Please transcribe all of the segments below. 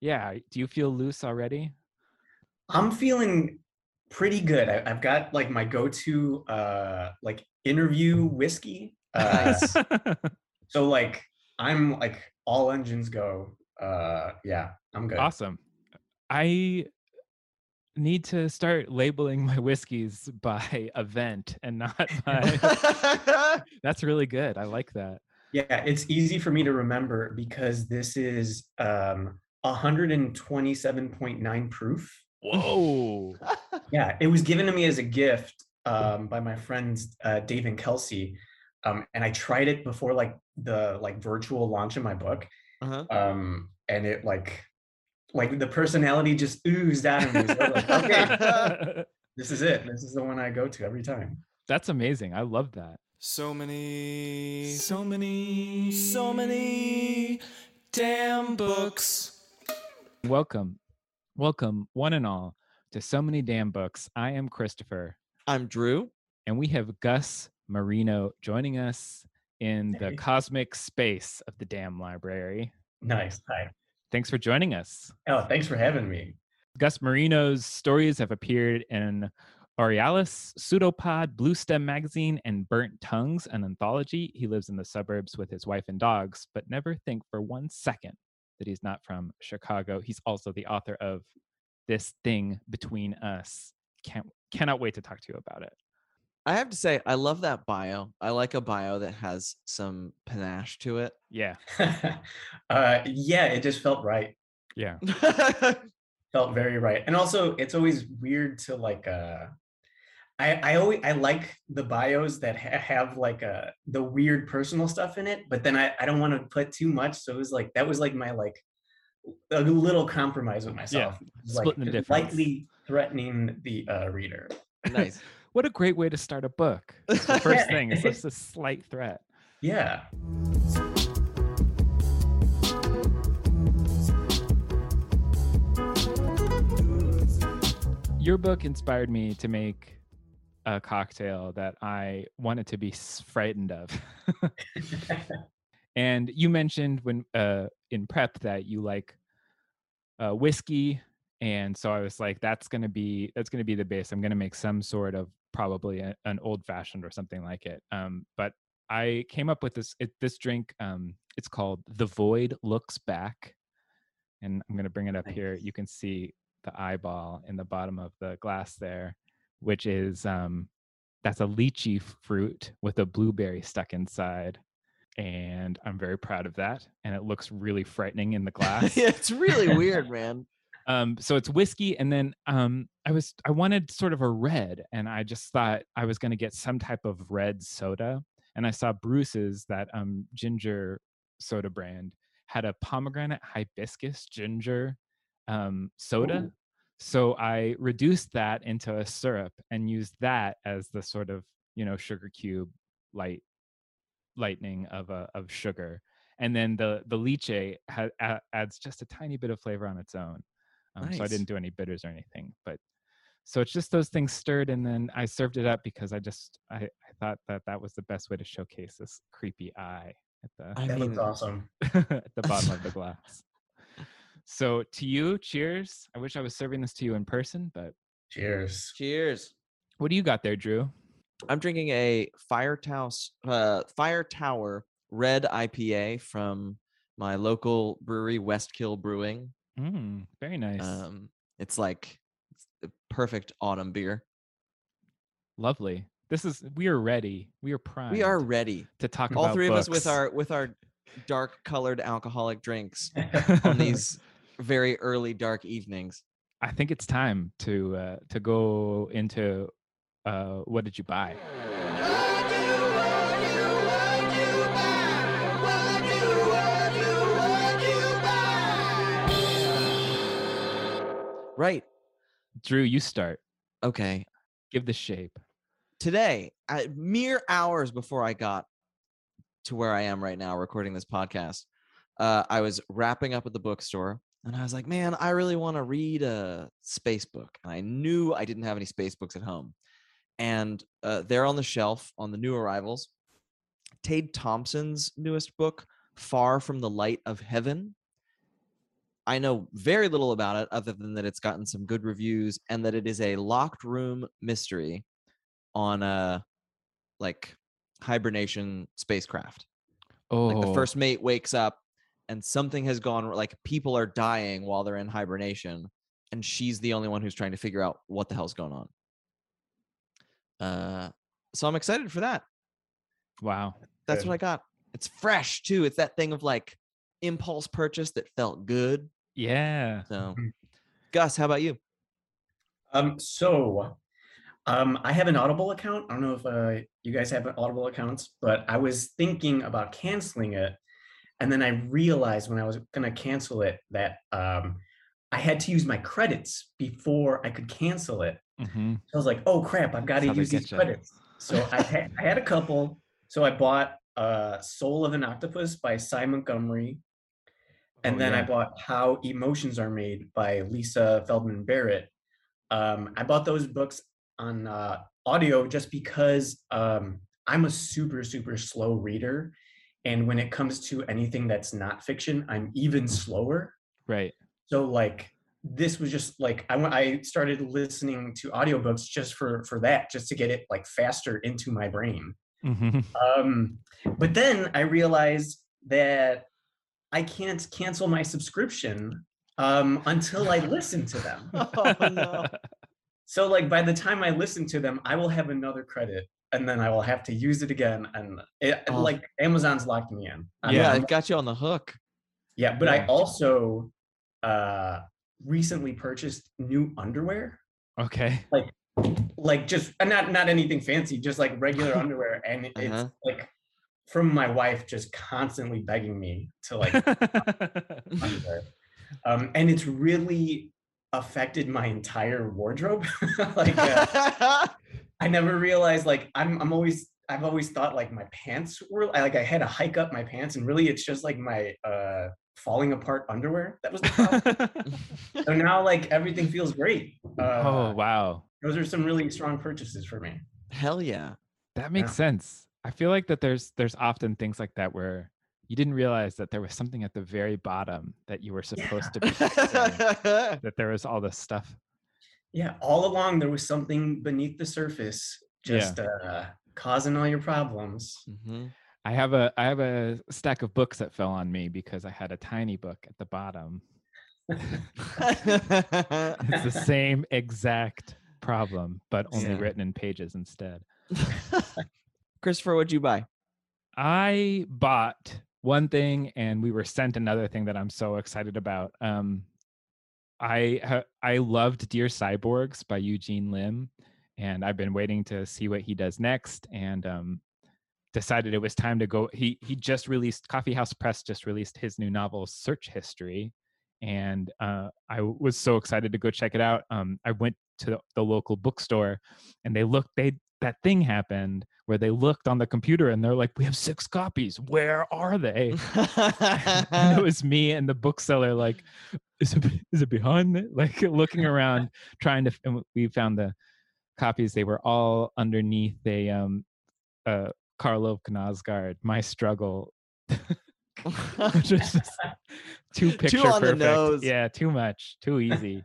Yeah, do you feel loose already? I'm feeling pretty good. I, I've got like my go-to uh like interview whiskey. Uh, so like I'm like all engines go. Uh yeah, I'm good. awesome. I need to start labeling my whiskeys by event and not by. That's really good. I like that. Yeah, it's easy for me to remember because this is um 127.9 proof. Whoa. Yeah, it was given to me as a gift um, by my friends uh, Dave and Kelsey, um, and I tried it before like the like virtual launch of my book, uh-huh. um, and it like like the personality just oozed out of me. So like, okay, this is it. This is the one I go to every time. That's amazing. I love that. So many, so many, so many damn books. Welcome, welcome, one and all, to So Many Damn Books. I am Christopher, I'm Drew. and we have Gus Moreno joining us in the cosmic space of the Damn Library. Nice. Hi. Thanks for joining us. Oh, thanks for having me. Gus Moreno's stories have appeared in Aurealis, Pseudopod, Blue Stem Magazine, and Burnt Tongues, an anthology. He lives in the suburbs with his wife and dogs, but never think for one second that he's not from Chicago. He's also the author of This Thing Between Us. Can't cannot wait to talk to you about it. I have to say, I love that bio. I like a bio that has some panache to it. Yeah, uh, yeah, it just felt right. yeah. felt very right and also it's always weird to like uh i i always i like the bios that ha- have like uh the weird personal stuff in it but then i i don't want to put too much so it was like that was like my like a little compromise with myself It was, like splitting the difference. lightly threatening the uh reader nice. What a great way to start a book. It's the first thing is just a slight threat. yeah your book inspired me to make a cocktail that I wanted to be frightened of. and you mentioned when uh, in prep that you like uh, whiskey, and so I was like, that's gonna be that's gonna be the base. I'm gonna make some sort of probably a, an old fashioned or something like it. Um, but I came up with this it, this drink. Um, it's called The Void Looks Back, and I'm gonna bring it up here. You can see the eyeball in the bottom of the glass there, which is um, that's a lychee fruit with a blueberry stuck inside. And I'm very proud of that. And it looks really frightening in the glass. yeah, it's really weird, man. um so it's whiskey and then um i was i wanted sort of a red and i just thought i was going to get some type of red soda and i saw bruce's that um ginger soda brand had a pomegranate hibiscus ginger um soda Ooh. So i reduced that into a syrup and used that as the sort of you know sugar cube light lightning of a of sugar and then the the lychee ha- a- adds just a tiny bit of flavor on its own um, so I didn't do any bitters or anything. But so it's just those things stirred, and then I served it up because I just I, I thought that that was the best way to showcase this creepy eye at the I that looks awesome at the bottom of the glass. So to you, cheers. I wish I was serving this to you in person, but cheers cheers. what do you got there, Drew? I'm drinking a Fire Tower, uh, Fire Tower Red IPA from my local brewery, Westkill Brewing. Mm, very nice. Um, it's like it's a perfect autumn beer. Lovely. This is we are ready. We are primed. We are ready. to talk All about three of us with our with our dark colored alcoholic drinks on these very early dark evenings. I think it's time to uh, to go into uh, what did you buy? Right. Drew, you start. Okay. Give the shape. Today, I, mere hours before I got to where I am right now, recording this podcast, uh, I was wrapping up at the bookstore, and I was like, "Man, I really want to read a space book." And I knew I didn't have any space books at home, and uh, there on the shelf on the new arrivals, Tade Thompson's newest book, "Far from the Light of Heaven." I know very little about it other than that it's gotten some good reviews and that it is a locked room mystery on a like hibernation spacecraft. Oh, Like the first mate wakes up and something has gone like people are dying while they're in hibernation and she's the only one who's trying to figure out what the hell's going on. Uh so I'm excited for that. wow. That's Good. what I got. It's fresh too. It's that thing of like impulse purchase that felt good. Yeah. So Mhm. Gus, how about you? Um, so um, I have an Audible account. I don't know if uh, you guys have Audible accounts, but I was thinking about canceling it. And then I realized when I was going to cancel it that um, I had to use my credits before I could cancel it. hmm I was like, oh crap, I've got to use these credits. So I, had, I had a couple. So I bought uh, Soul of an Octopus by Sy Montgomery. And Oh, then I bought How Emotions Are Made by Lisa Feldman Barrett. Um, I bought those books on uh, audio just because um, I'm a super, super slow reader. And when it comes to anything that's not fiction, I'm even slower. Right. So like this was just like I went, I started listening to audiobooks just for for that, just to get it like faster into my brain. hmm Um, but then I realized that I can't cancel my subscription um, until I listen to them. Oh no. So like by the time I listen to them, I will have another credit, and then I will have to use it again. And it, Oh. like Amazon's locked me in. I'm- yeah, it got you on the hook. yeah. But I also uh, recently purchased new underwear. okay. like like just uh, not not anything fancy, just like regular underwear, and it- it's Uh-huh. like from my wife just constantly begging me to like underwear, um, and it's really affected my entire wardrobe. like uh, I never realized like I'm I'm always I've always thought like my pants were I- like I had to hike up my pants, and really it's just like my uh, falling apart underwear that was the problem. so now like everything feels great. Uh, oh wow. those are some really strong purchases for me. Hell yeah. That makes Yeah. sense. I feel like that there's there's often things like that where you didn't realize that there was something at the very bottom that you were supposed to be that there was all this stuff. Yeah, all along there was something beneath the surface, Yeah. just uh, causing all your problems. Mhm. I have a I have a stack of books that fell on me because I had a tiny book at the bottom. It's the same exact problem, but only Yeah. written in pages instead. Christopher, what'd you buy? I bought one thing and we were sent another thing that I'm so excited about. Um, I I loved Dear Cyborgs by Eugene Lim, and I've been waiting to see what he does next. And um, decided it was time to go. He he just released Coffee House Press just released his new novel Search History, and uh, I was so excited to go check it out. Um, I went to the local bookstore, and they looked. They that thing happened where they looked on the computer and they're like, "We have six copies. Where are they?" and it was me and the bookseller like is it is it behind it like looking around trying to and we found the copies they were all underneath a um uh Karl Ove Knausgaard my struggle which was just too picture on the perfect nose. yeah too much too easy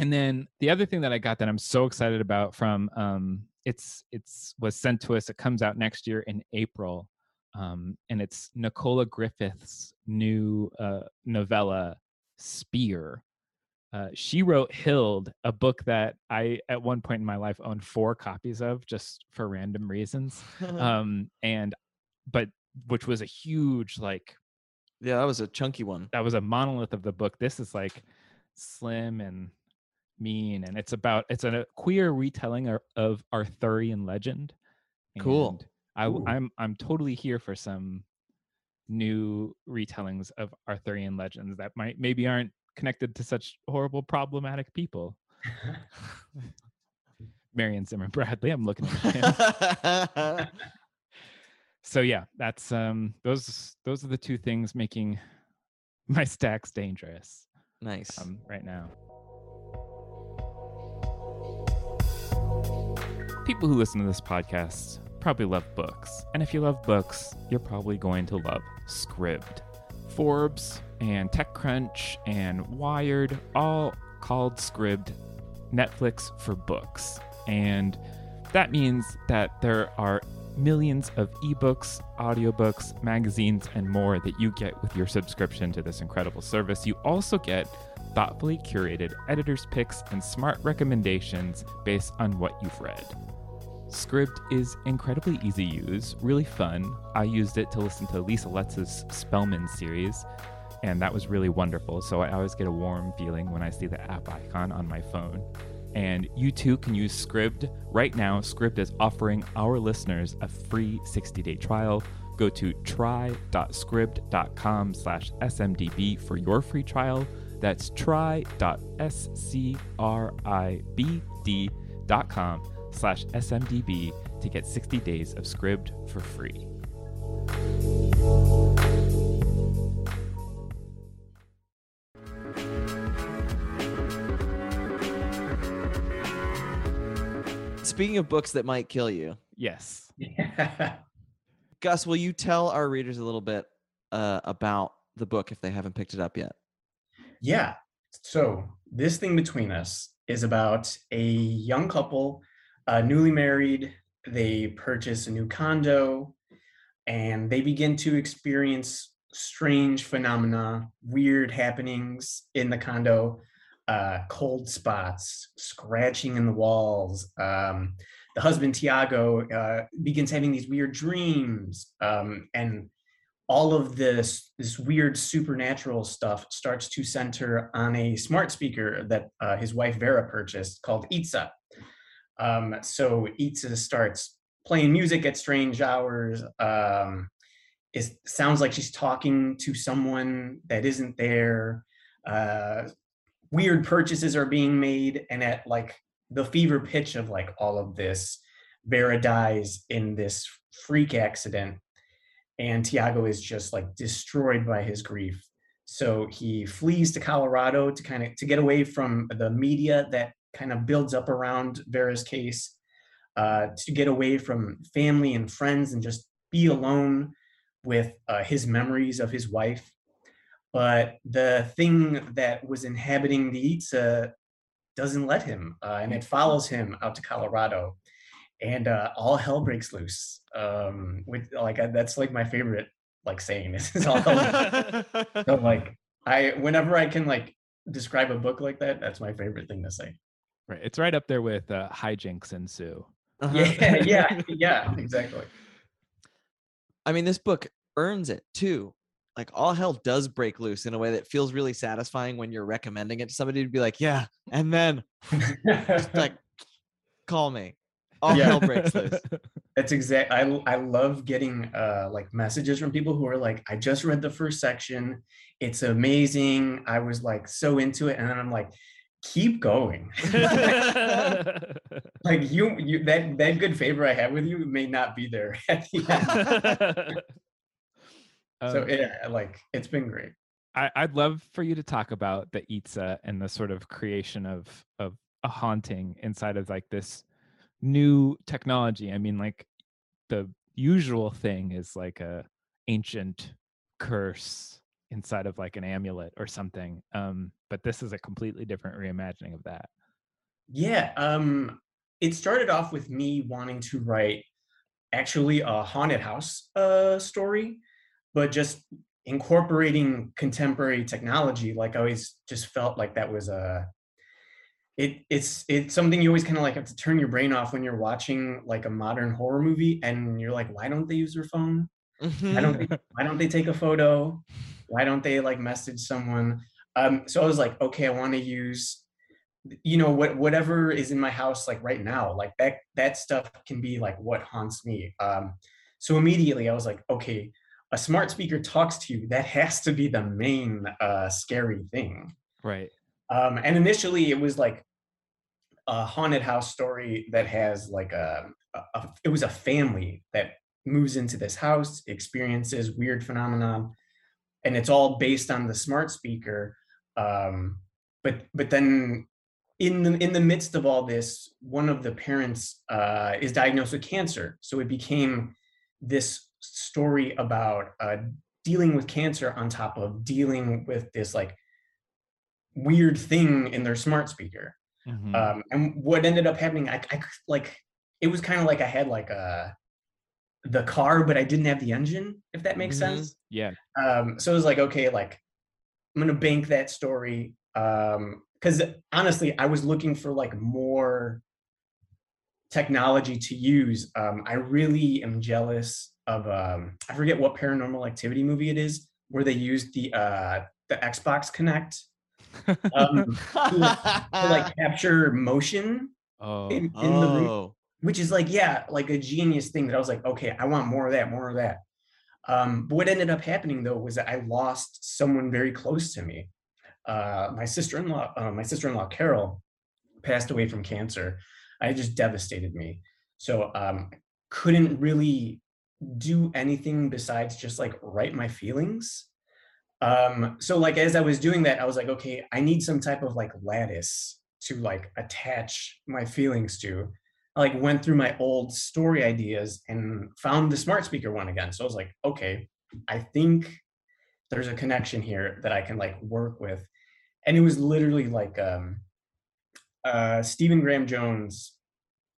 and then the other thing that I got that I'm so excited about from um it's it's was sent to us it comes out next year in April um, and it's Nicola Griffith's new uh, novella Spear. Uh, she wrote Hild, a book that I, at one point in my life, owned four copies of just for random reasons. Um, and, but which was a huge, like, yeah, that was a chunky one. that was a monolith of the book. This is like slim and mean, and it's about it's a queer retelling of, of Arthurian legend. Cool. I, Ooh. I'm I'm totally here for some new retellings of Arthurian legends that might maybe aren't connected to such horrible problematic people. Marion Zimmer Bradley, I'm looking at him. so yeah, that's um those those are the two things making my stacks dangerous nice. um right now. People who listen to this podcast probably love books. And if you love books, you're probably going to love Scribd. Forbes and TechCrunch and Wired all called Scribd Netflix for books. And that means that there are millions of ebooks, audiobooks, magazines, and more that you get with your subscription to this incredible service. You also get thoughtfully curated editor's picks and smart recommendations based on what you've read. Scribd is incredibly easy to use, really fun. I used it to listen to Lisa Lutz's Spellman series, and that was really wonderful. So I always get a warm feeling when I see the app icon on my phone. And you too can use Scribd. Right now, Scribd is offering our listeners a free 60-day trial. Go to try.scribd.com slash smdb for your free trial. That's try.scribd.com slash smdb to get 60 days of Scribd for free. Speaking of books that might kill you, Yes. Yeah. Gus, will you tell our readers a little bit uh, about the book if they haven't picked it up yet? Yeah. So this thing between us is about a young couple, uh, newly married. They purchase a new condo, and they begin to experience strange phenomena, weird happenings in the condo, uh, cold spots, scratching in the walls. Um, the husband Tiago uh, begins having these weird dreams, um, and all of this this weird supernatural stuff starts to center on a smart speaker that uh, his wife Vera purchased called Itza. Um, so Itza starts playing music at strange hours. Um, it sounds like she's talking to someone that isn't there. Uh, weird purchases are being made, and at like the fever pitch of like all of this, Vera dies in this freak accident and Tiago is just like destroyed by his grief. So he flees to Colorado to kind of to get away from the media that kind of builds up around Vera's case, uh, to get away from family and friends and just be alone with uh, his memories of his wife. But the thing that was inhabiting the Itza doesn't let him, uh, and it follows him out to Colorado and uh, all hell breaks loose. Um, with like I, that's like my favorite like saying. This is all hell. so like I whenever I can like describe a book like that, that's my favorite thing to say. Right. It's right up there with uh, hijinks ensue. Uh-huh. Yeah, yeah, yeah, exactly. I mean, this book earns it too. Like all hell does break loose in a way that feels really satisfying when you're recommending it to somebody to be like, yeah, and then just like call me. All Yeah. hell breaks loose. That's exact. I I love getting uh like messages from people who are like, I just read the first section. It's amazing. I was like so into it, and then I'm like, keep going. like you, you that that good favor I have with you may not be there at the end. so Um, yeah, like it's been great. I, I'd love for you to talk about the Itza and the sort of creation of of a haunting inside of like this new technology. I mean, like the usual thing is like a ancient curse inside of like an amulet or something. Um, but this is a completely different reimagining of that. Yeah, um, it started off with me wanting to write actually a haunted house uh, story, but just incorporating contemporary technology. Like I always just felt like that was a it it's it's something you always kind of like have to turn your brain off when you're watching like a modern horror movie and you're like, why don't they use their phone? Why don't they, why don't they take a photo? Why don't they like message someone? Um, so I was like, okay, I want to use, you know, what whatever is in my house like right now, like that that stuff can be like what haunts me. Um, so immediately I was like, okay, a smart speaker talks to you. That has to be the main uh, scary thing. Right. Um, and initially it was like a haunted house story that has like a, a, a it was a family that moves into this house, experiences weird phenomenon, and it's all based on the smart speaker. Um, but but then in the in the midst of all this, one of the parents uh, is diagnosed with cancer, so it became this story about uh, dealing with cancer on top of dealing with this like weird thing in their smart speaker. Mhm. Um, and what ended up happening, I, I like it was kind of like I had like a the car, but I didn't have the engine, if that makes Mhm. sense. yeah. Um, so it was like, okay, like I'm gonna bank that story. Um, because honestly, I was looking for like more technology to use. Um, I really am jealous of um, I forget what paranormal activity movie it is where they used the uh the Xbox Kinect um, to, to like capture motion oh. in, in the room oh, which is like yeah like a genius thing that i was like okay i want more of that more of that. Um but what ended up happening though was that i lost someone very close to me. Uh my sister-in-law uh, my sister-in-law carol passed away from cancer. I just devastated me. So um couldn't really do anything besides just like write my feelings. Um so like as i was doing that i was like okay i need some type of like lattice to like attach my feelings to I like went through my old story ideas and found the smart speaker one again. So I was like, okay, I think there's a connection here that I can like work with. And it was literally like um uh Stephen Graham Jones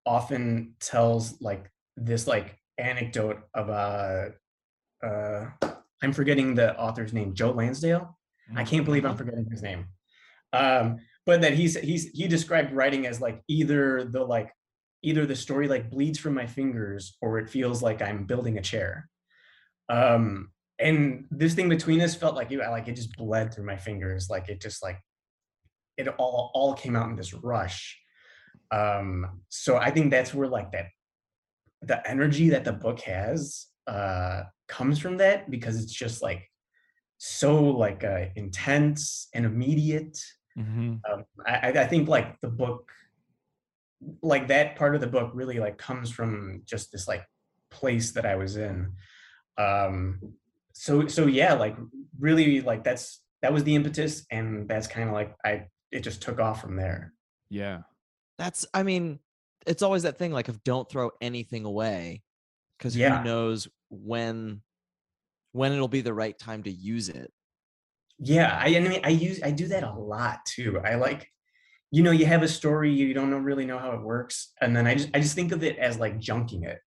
often tells like this like anecdote of uh uh I'm forgetting the author's name, Joe Lansdale. I can't believe I'm forgetting his name. Um, but that he's he's he described writing as like either the like either the story like bleeds from my fingers or it feels like I'm building a chair. Um, and this thing between us felt like it like it just bled through my fingers, like it just like it all all came out in this rush. Um, so I think that's where like that the energy that the book has uh comes from that because it's just like so like uh intense and immediate Mhm. um, I- I think like the book like that part of the book really like comes from just this like place that i was in um so so yeah like really like that's that was the impetus and that's kind of like i it just took off from there Yeah. that's. I mean, it's always that thing like of don't throw anything away, because Yeah. who knows when when it'll be the right time to use it. yeah i, I mean i use i do that a lot too i like you know you have a story you don't know really know how it works and then i just i just think of it as like junking it.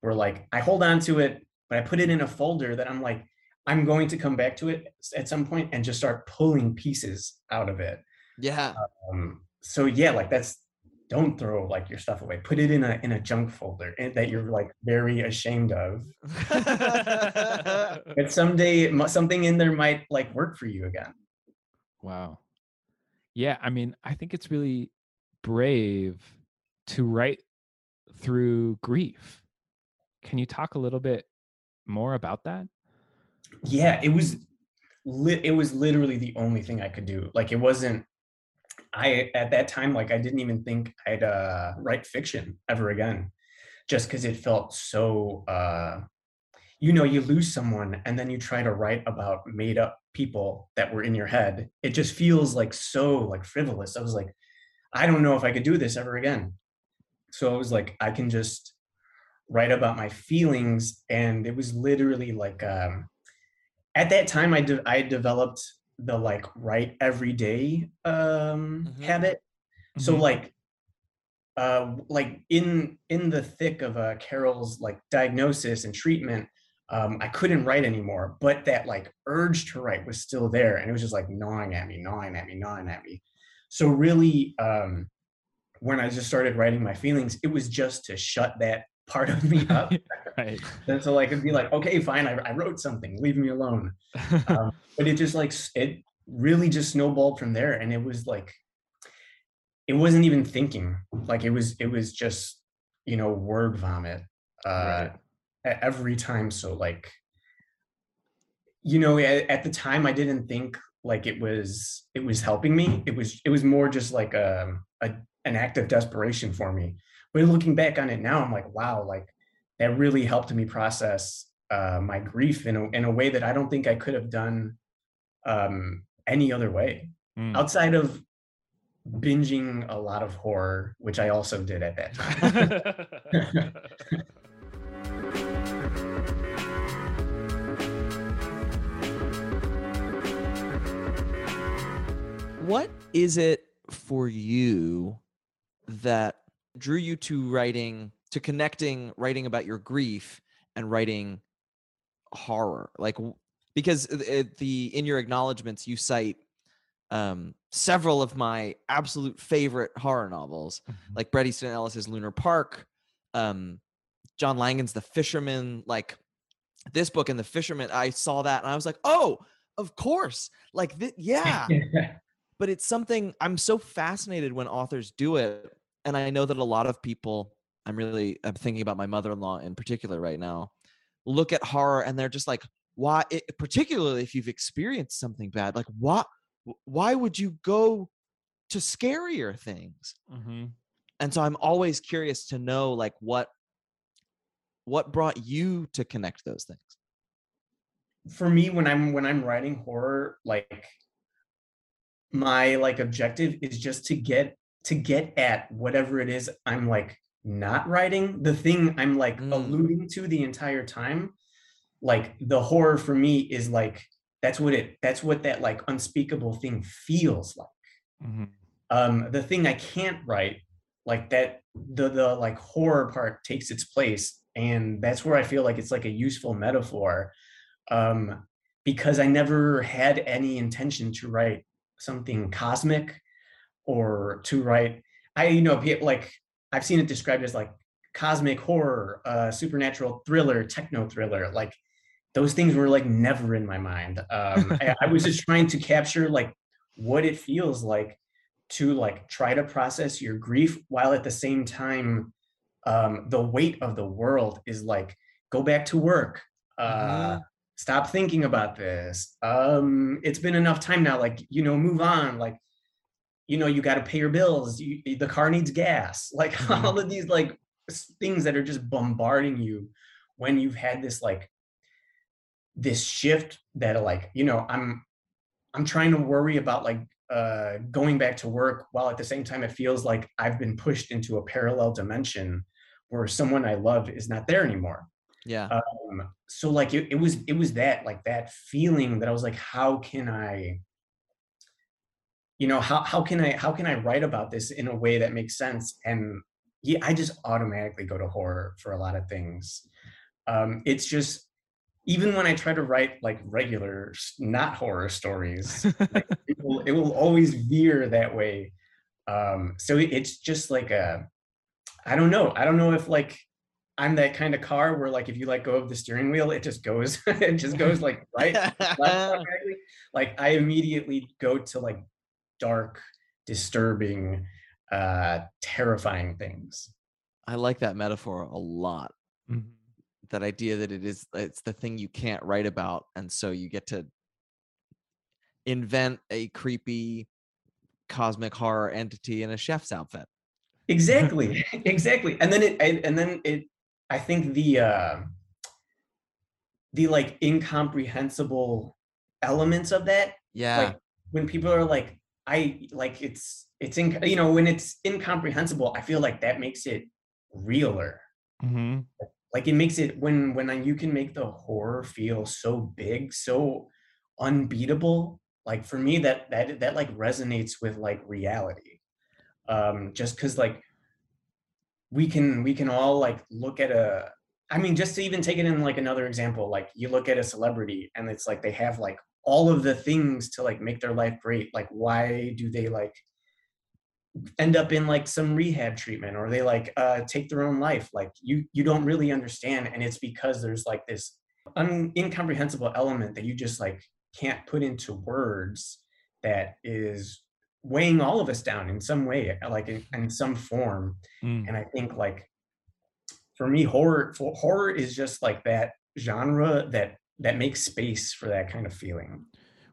Where like i hold on to it but i put it in a folder that i'm like i'm going to come back to it at some point and just start pulling pieces out of it. Yeah. um so yeah like that's don't throw like your stuff away. Put it in a in a junk folder and that you're like very ashamed of. But someday something in there might like work for you again. Wow. Yeah, I mean, I think it's really brave to write through grief. Can you talk a little bit more about that? yeah it was lit it was literally the only thing i could do like it wasn't i at that time like i didn't even think i'd uh write fiction ever again just because it felt so uh you know you lose someone and then you try to write about made up people that were in your head it just feels like so like frivolous i was like i don't know if i could do this ever again so i was like i can just write about my feelings and it was literally like um at that time I de- I developed the like write every day um Mhm. habit. So Mhm. like uh, like in in the thick of uh, Carol's like diagnosis and treatment, um, I couldn't write anymore. But that like urge to write was still there, and it was just like gnawing at me, gnawing at me, gnawing at me. So really, um, when I just started writing my feelings, it was just to shut that part of me up. right. and so like it'd be like, okay, fine, I, I wrote something, leave me alone. Um, but it just like it really just snowballed from there, and it was like it wasn't even thinking, like it was it was just you know word vomit uh, Right. Every time. So like you know at, at the time I didn't think like it was it was helping me. It was it was more just like a, a an act of desperation for me. But looking back on it now, I'm like, wow, like that really helped me process uh, my grief in a, in a way that I don't think I could have done um, any other way Mm. outside of binging a lot of horror, which I also did at that time. What is it for you that drew you to writing, to connecting, writing about your grief and writing horror? Like, because the in your acknowledgments you cite um, several of my absolute favorite horror novels, Mhm. like Bret Easton Ellis's Lunar Park, um, John Langan's The Fisherman. Like this book and The Fisherman, I saw that and I was like, oh, of course, like th- yeah but it's something I'm so fascinated when authors do it. And I know that a lot of people, I'm really I'm thinking about my mother-in-law in particular right now, look at horror and they're just like, why it, particularly if you've experienced something bad, like why why would you go to scarier things? Mhm. And so I'm always curious to know like what what brought you to connect those things. for me when i'm when i'm writing horror like my like objective is just to get to get at whatever it is i'm like not writing the thing i'm like Mm. alluding to the entire time like the horror for me is like that's what it that's what that like unspeakable thing feels like Mhm. um the thing i can't write like that the the like horror part takes its place and that's where i feel like it's like a useful metaphor um because i never had any intention to write something cosmic or to write i you know like i've seen it described as like cosmic horror uh supernatural thriller techno thriller like those things were like never in my mind um I, I was just trying to capture like what it feels like to like try to process your grief while at the same time um the weight of the world is like go back to work uh Mhm. Stop thinking about this um it's been enough time now like you know move on like you know you got to pay your bills you, the car needs gas like Mhm. all of these like things that are just bombarding you when you've had this like this shift that like you know i'm i'm trying to worry about like uh going back to work while at the same time it feels like i've been pushed into a parallel dimension where someone i love is not there anymore Yeah. um so like it, it was it was that like that feeling that i was like how can i you know how how can i how can i write about this in a way that makes sense? And yeah i just automatically go to horror for a lot of things. Um it's just even when i try to write like regular not horror stories like, it, will, it will always veer that way. Um so it- it's just like a i don't know. I don't know if like i'm that kind of car where like if you let go of the steering wheel it just goes it just goes like right? Left like i immediately go to like dark disturbing uh terrifying things. I like that metaphor a lot. Mhm. that idea that it is it's the thing you can't write about and so you get to invent a creepy cosmic horror entity in a chef's outfit. Exactly exactly. And then it and then it i think the uh the like incomprehensible elements of that yeah. like when people are like i like it's it's in you know when it's incomprehensible i feel like that makes it realer. Mhm. like it makes it when when you can make the horror feel so big so unbeatable like for me that that that like resonates with like reality. Um just because like we can we can all like look at a I mean, just to even take it in like another example, like you look at a celebrity and it's like they have like all of the things to like make their life great. Like, why do they like end up in like some rehab treatment or they like uh take their own life? Like you you don't really understand. And it's because there's like this un- incomprehensible element that you just like can't put into words that is weighing all of us down in some way, like in, in some form. Mm. And I think like for me, horror for, horror is just like that genre that that makes space for that kind of feeling.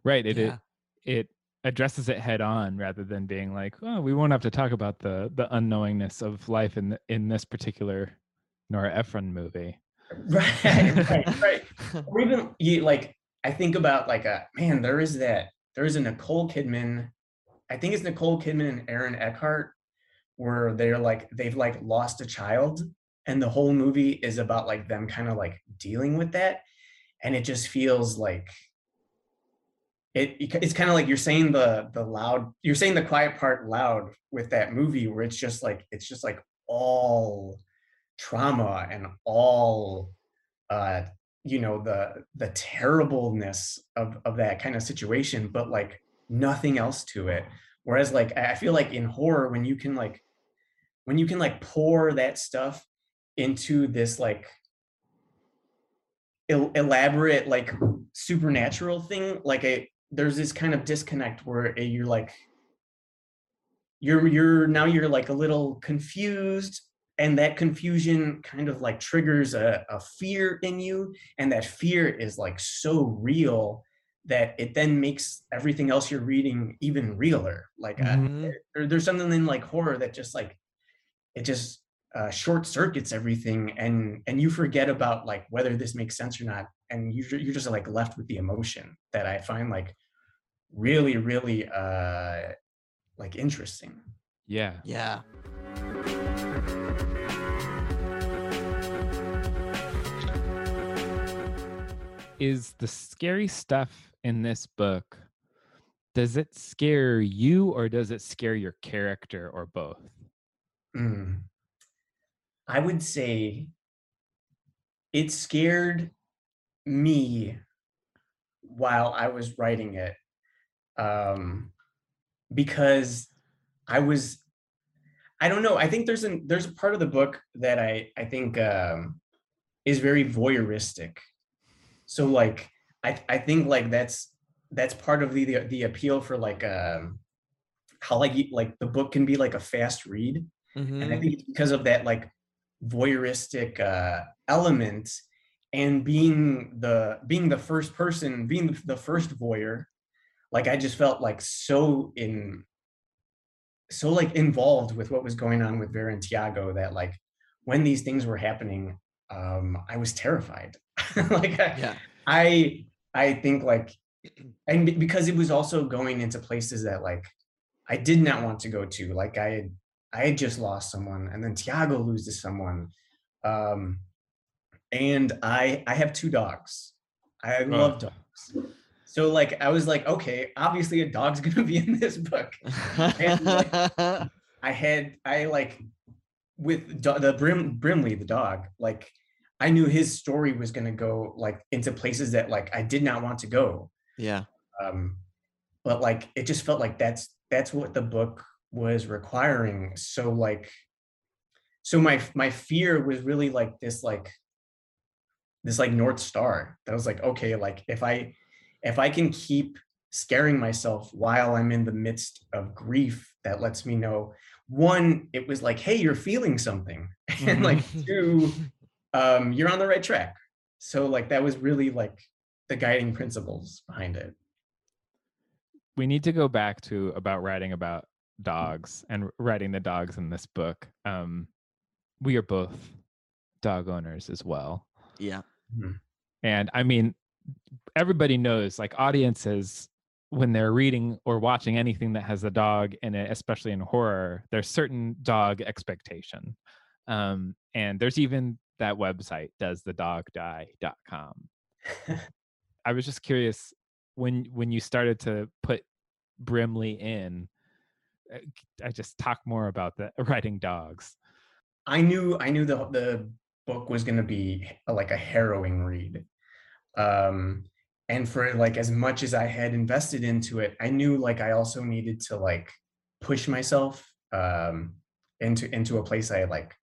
Right. It, Yeah. it it addresses it head on rather than being like, oh, we won't have to talk about the the unknowingness of life in the, in this particular Nora Ephron movie. Right, right, right. Or even you like I think about like a man, there is that there is a Nicole Kidman, I think it's Nicole Kidman and Aaron Eckhart, where they're like they've like lost a child, and the whole movie is about like them kind of like dealing with that. And it just feels like it, it- it's kind of like you're saying the the loud you're saying the quiet part loud with that movie where it's just like it's just like all trauma and all uh you know the the terribleness of of that kind of situation but like nothing else to it. Whereas like i feel like in horror when you can like when you can like pour that stuff into this like el- elaborate like supernatural thing like a there's this kind of disconnect where you're like you're you're now you're like a little confused and that confusion kind of like triggers a, a fear in you and that fear is like so real that it then makes everything else you're reading even realer like uh, Mhm. there, there's something in like horror that just like it just uh, short circuits everything and and you forget about like whether this makes sense or not and you, you're just like left with the emotion that i find like really really uh like interesting Yeah. Yeah. Is the scary stuff in this book does it scare you or does it scare your character or both? Mm. I would say it scared me while I was writing it um, because I was I don't know I think there's an there's a part of the book that I I think um, is very voyeuristic so like I I think like that's that's part of the the, the appeal for like um how like you- like the book can be like a fast read and I Mhm. think it's because of that like voyeuristic uh, element and being the being the first person, being the, the first voyeur, like I just felt like so in so like involved with what was going on with Vera and Tiago that like when these things were happening, um, I was terrified. like I, Yeah. I I think like and because it was also going into places that like I did not want to go to. Like I had I had just lost someone and then Tiago loses someone. Um and I I have two dogs. I love dogs. So like I was like, okay, obviously a dog's gonna be in this book. I had I like with do- the Brim Brimley the dog like I knew his story was gonna go like into places that like I did not want to go. yeah. Um, but like it just felt like that's that's what the book was requiring. So like, so my my fear was really like this like this like north star that was like okay like if I if I can keep scaring myself while I'm in the midst of grief that lets me know one it was like hey you're feeling something and like two um you're on the right track so like that was really like the guiding principles behind it we need to go back to about writing about dogs and writing the dogs in this book. Um, we are both dog owners as well. Yeah. And I mean, everybody knows, like audiences, when they're reading or watching anything that has a dog in it, especially in horror, there's certain dog expectation. Um, and there's even that website, doesthedogdie.com. I was just curious when when you started to put Brimley in. uh, I just talk more about the writing dogs. I knew I knew the the book was going to be like a harrowing read. Um and for like as much as I had invested into it, I knew like I also needed to like push myself um into into a place I like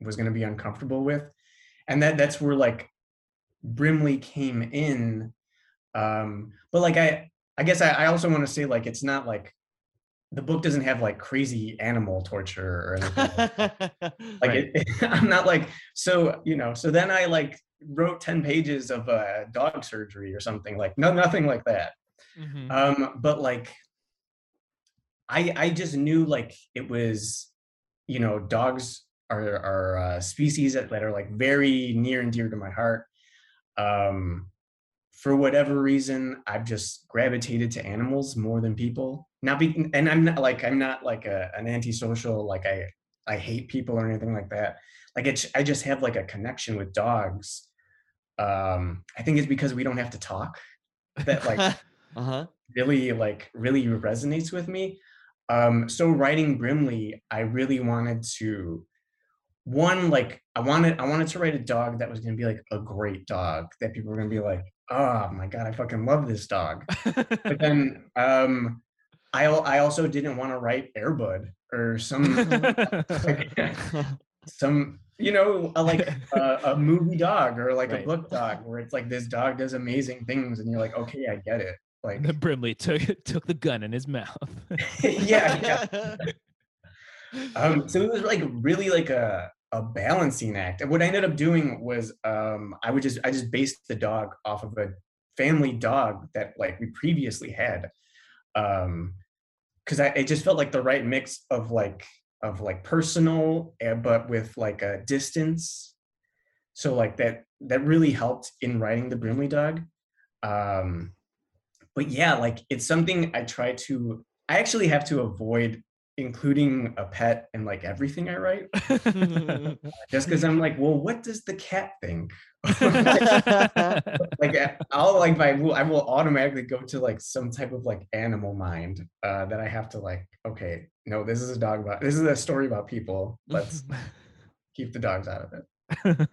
was going to be uncomfortable with. And that that's where like Brimley came in. Um but like I I guess I, I also want to say like it's not like the book doesn't have like crazy animal torture or anything like, like Right. it, i'm not like so you know so then i like wrote 10 pages of uh, dog surgery or something like no nothing like that Mhm. um but like i i just knew like it was you know dogs are are uh, species that, that are like very near and dear to my heart. Um for whatever reason i've just gravitated to animals more than people. Not be and i'm not like i'm not like a, an antisocial like i i hate people or anything like that. Like it's i just have like a connection with dogs. Um i think it's because we don't have to talk that like uh-huh. really like really resonates with me. Um so writing brimley i really wanted to one like i wanted i wanted to write a dog that was going to be like a great dog that people were going to be like oh my god i fucking love this dog but then um i i also didn't want to write Air Bud or some like, some you know a, like a, a movie dog or like Right. a book dog where it's like this dog does amazing things and you're like okay i get it like then Brimley took took the gun in his mouth. yeah, yeah. um so it was like really like a a balancing act. And what i ended up doing was um i would just i just based the dog off of a family dog that like we previously had um because i it just felt like the right mix of like of like personal eh, but with like a distance. So like that that really helped in writing the brimley dog. Um but yeah like it's something i try to i actually have to avoid including a pet in like everything i write. Just because i'm like well what does the cat think? Like I- i'll like I will, I will automatically go to like some type of like animal mind uh that i have to like okay no this is a dog about this is a story about people. Let's keep the dogs out of it.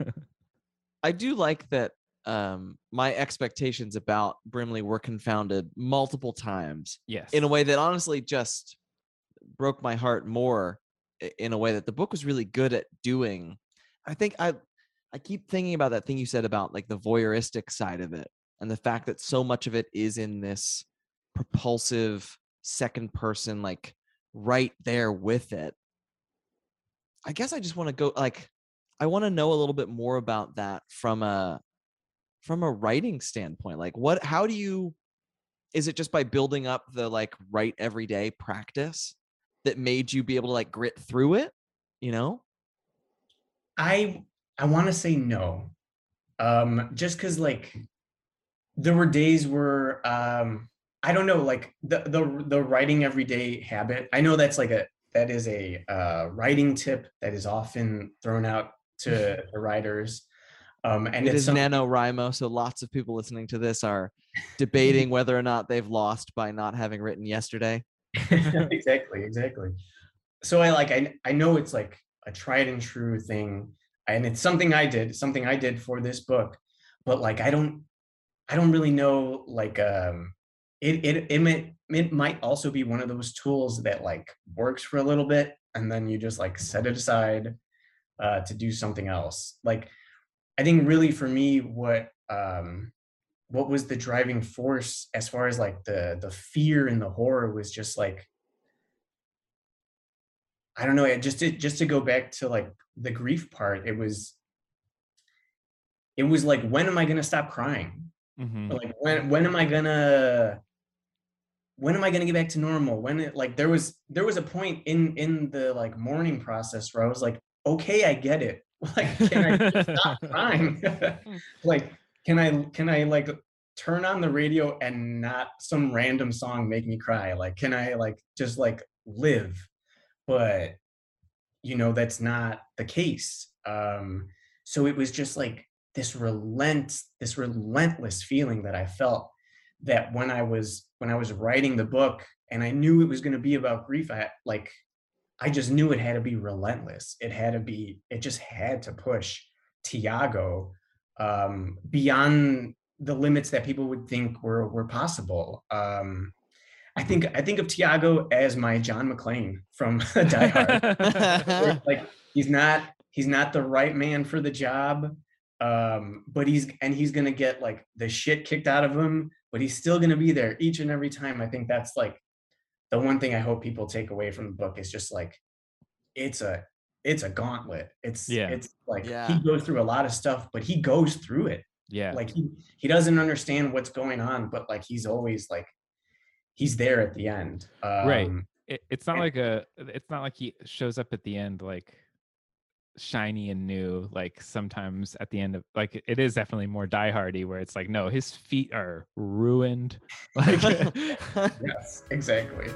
I do like that um my expectations about Brimley were confounded multiple times yes. in a way that honestly just broke my heart more in a way that the book was really good at doing. I think I I keep thinking about that thing you said about like the voyeuristic side of it and the fact that so much of it is in this propulsive second person like right there with it. I guess I just want to go like I want to know a little bit more about that from a from a writing standpoint. Like what how do you is it just by building up the like write everyday practice that made you be able to like grit through it, you know? I I want to say no. Um just cuz like there were days where um I don't know like the the the writing everyday habit. I know that's like a that is a uh writing tip that is often thrown out to the writers. Um and it it's is some- NaNoWriMo, so lots of people listening to this are debating whether or not they've lost by not having written yesterday. exactly exactly. So i like I, I know it's like a tried and true thing and it's something i did something i did for this book but like i don't i don't really know like um it it it might, it might also be one of those tools that like works for a little bit and then you just like set it aside uh to do something else. Like i think really for me what um what was the driving force as far as like the the fear and the horror was just like I don't know, it just to, just to go back to like the grief part, it was it was like when am I going to stop crying? Mhm. Like when when am I going to when am I to get back to normal? When it like there was there was a point in in the like mourning process where I was like, okay, I get it. Like can I stop crying? like can I can I like turn on the radio and not some random song make me cry? Like can I like just like live? But you know that's not the case. Um so it was just like this relent this relentless feeling that I felt that when I was when I was writing the book and I knew it was going to be about grief I like I just knew it had to be relentless. It had to be, it just had to push Thiago um, beyond the limits that people would think were were possible. Um, I think I think of Thiago as my John McClane from Die Hard. Like he's not he's not the right man for the job, um, but he's and he's gonna get like the shit kicked out of him, but he's still gonna be there each and every time. I think that's like the one thing I hope people take away from the book is just like it's a it's a gauntlet. It's Yeah. it's like Yeah. he goes through a lot of stuff, but he goes through it. yeah. Like he he doesn't understand what's going on, but like he's always like he's there at the end. Um, Right. it, it's not and- like a it's not like he shows up at the end like shiny and new like sometimes at the end of like it is definitely more diehardy where it's like no his feet are ruined like Yes, exactly.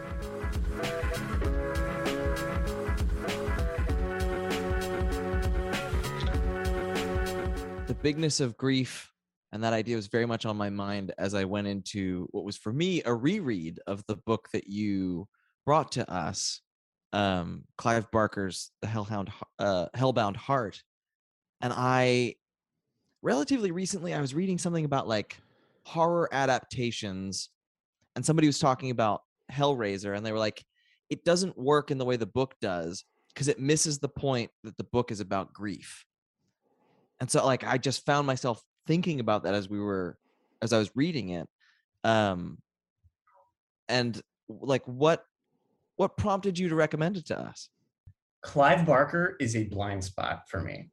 Bigness of grief and that idea was very much on my mind as I went into what was for me a reread of the book that you brought to us, um, Clive Barker's The Hellhound, uh, Hellbound Heart, and I relatively recently I was reading something about like horror adaptations, and somebody was talking about Hellraiser, and they were like, it doesn't work in the way the book does because it misses the point that the book is about grief and so like i just found myself thinking about that as we were as i was reading it um and like what what prompted you to recommend it to us Clive Barker is a blind spot for me.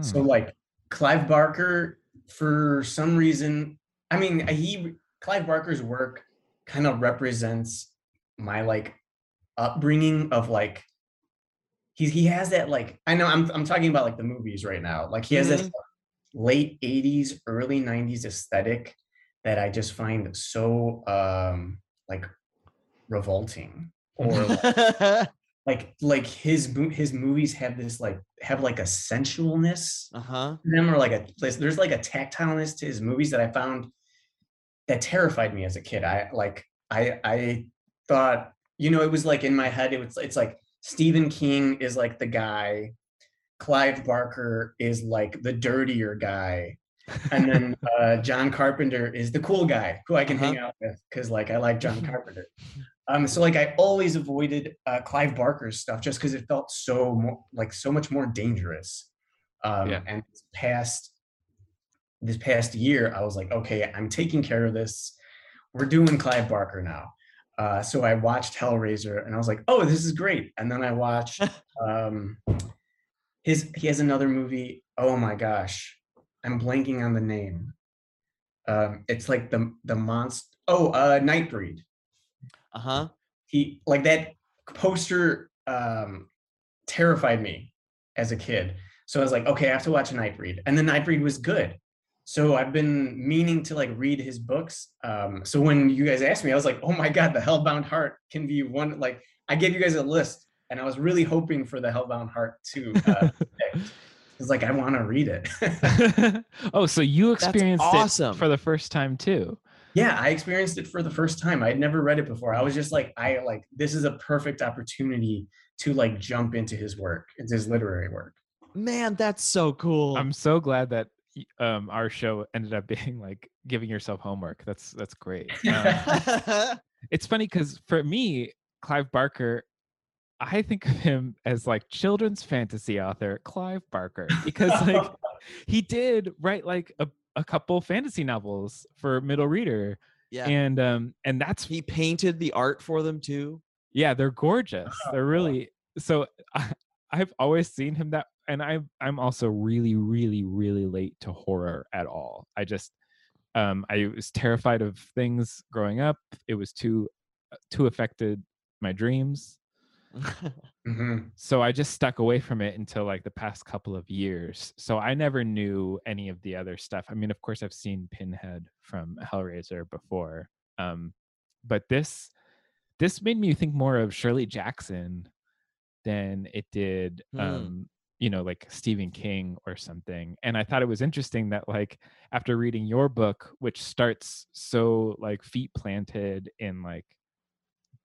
So Oh. like Clive Barker, for some reason, I mean, he Clive Barker's work kind of represents my like upbringing of like he he has that like I know I'm I'm talking about like the movies right now. Like he has this late 80s, early 90s aesthetic that I just find so um like revolting or like, like like his his movies have this like have like a sensualness uh-huh them or like a there's- there's like a tactileness to his movies that I found that terrified me as a kid. I like I I thought you know it was like in my head it was it's like Stephen King is like the guy, Clive Barker is like the dirtier guy, and then uh, John Carpenter is the cool guy who I can hang out with because like I like John Carpenter. Um, so like I always avoided uh, Clive Barker's stuff just because it felt so more like so much more dangerous. Um, Yeah. And this past this past year, I was like, okay, I'm taking care of this. We're doing Clive Barker now. Uh, so I watched Hellraiser, and I was like, oh, this is great. And then I watched um, his. He has another movie. Oh my gosh, I'm blanking on the name. Um, it's like the the monster. Oh, uh, Nightbreed uh-huh he like that poster um terrified me as a kid so i was like okay i have to watch nightbreed and then nightbreed was good so i've been meaning to like read his books. Um so when you guys asked me i was like oh my god the hellbound heart can be one like i gave you guys a list and i was really hoping for the hellbound heart to uh it's like i want to read it. Oh so you experienced awesome. it for the first time too? Yeah i experienced it for the first time. I had never read it before. I was just like i like this is a perfect opportunity to like jump into his work into his literary work. Man that's so cool. I'm so glad that y- um our show ended up being like giving yourself homework. That's that's great. Um, it's funny because for me, Clive Barker, I think of him as like children's fantasy author Clive Barker because like he did write like a, a couple fantasy novels for middle reader yeah. and um and that's he painted the art for them too? Yeah they're gorgeous. They're really so I, i've always seen him that and i'm i'm also really really really late to horror at all. I just um i was terrified of things growing up. It was too uh, too affected my dreams. Mhm. so i just stuck away from it until like the past couple of years. So i never knew any of the other stuff. I mean of course i've seen pinhead from hellraiser before um but this this made me think more of shirley jackson than it did Hmm. um you know like stephen king or something and i thought it was interesting that like after reading your book which starts so like feet planted in like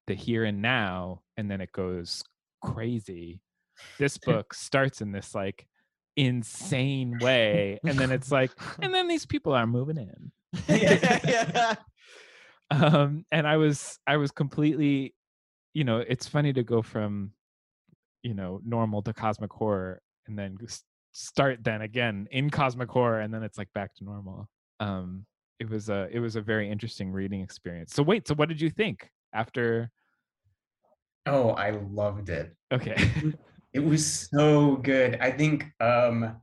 the here and now and then it goes crazy. This book starts in this like insane way, and then it's like, and then these people are moving in. yeah, yeah. um and i was i was completely you know it's funny to go from you know normal to cosmic horror and then start then again in cosmic horror and then it's like back to normal um it was a it was a very interesting reading experience so wait so what did you think after Oh, I loved it. okay It was so good. I think um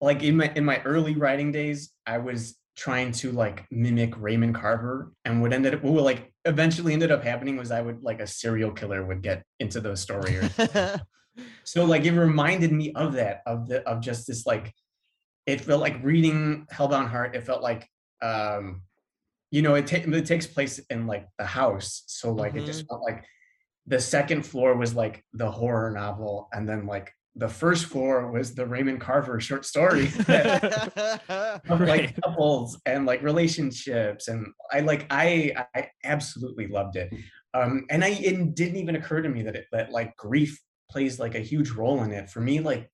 like in my in my early writing days, I was trying to like mimic Raymond Carver and what ended up what like eventually ended up happening was I would like a serial killer would get into those stories. so like it reminded me of that of the of just this like it felt like reading Hellbound Heart, it felt like um you know it, ta- it takes place in like the house so like it just felt like the second floor was like the horror novel and then like the first floor was the raymond carver short stories that- of Right. like couples and like relationships and i like i i absolutely loved it. Um and i it didn't even occur to me that it that like grief plays like a huge role in it. For me like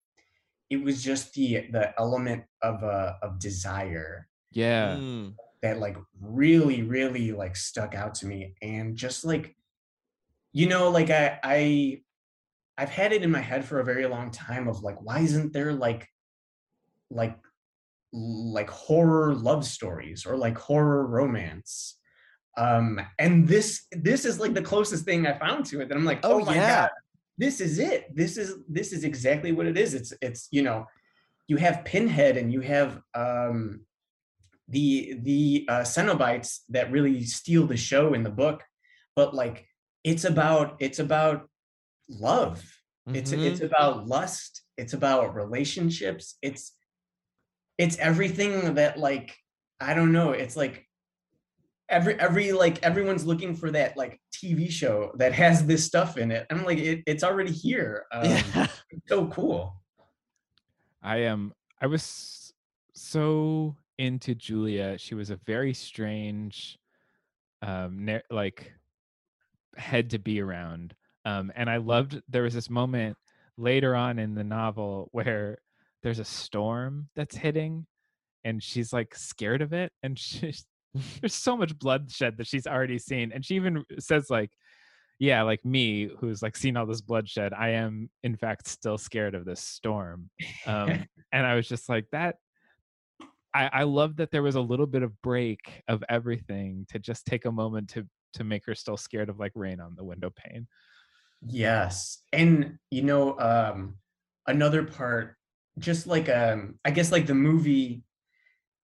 it was just the the element of uh of desire yeah. Mm. that like really really like stuck out to me. And just like you know like i i i've had it in my head for a very long time of like why isn't there like like like horror love stories or like horror romance? Um and this this is like the closest thing i found to it that i'm like Oh, oh, my yeah. god this is it. This is this is exactly what it is. It's it's you know you have pinhead and you have um the the uh, Cenobites that really steal the show in the book, but like it's about it's about love. It's Mhm. it's about lust. It's about relationships. It's it's everything that like I don't know. It's like every every like everyone's looking for that like TV show that has this stuff in it. I'm like it, it's already here. Um, Yeah. it's so cool. I am. I was so into Julia. She was a very strange, um, nar- like head to be around. Um, and I loved. There was this moment later on in the novel where there's a storm that's hitting, and she's like scared of it, and she's there's so much bloodshed that she's already seen, and she even says like. Yeah, like me, who's like seen all this bloodshed, I am in fact still scared of this storm um, and I was just like that. I, I love that there was a little bit of break of everything to just take a moment to to make her still scared of like rain on the window pane. Yes. And you know, um another part, just like um, I guess like the movie,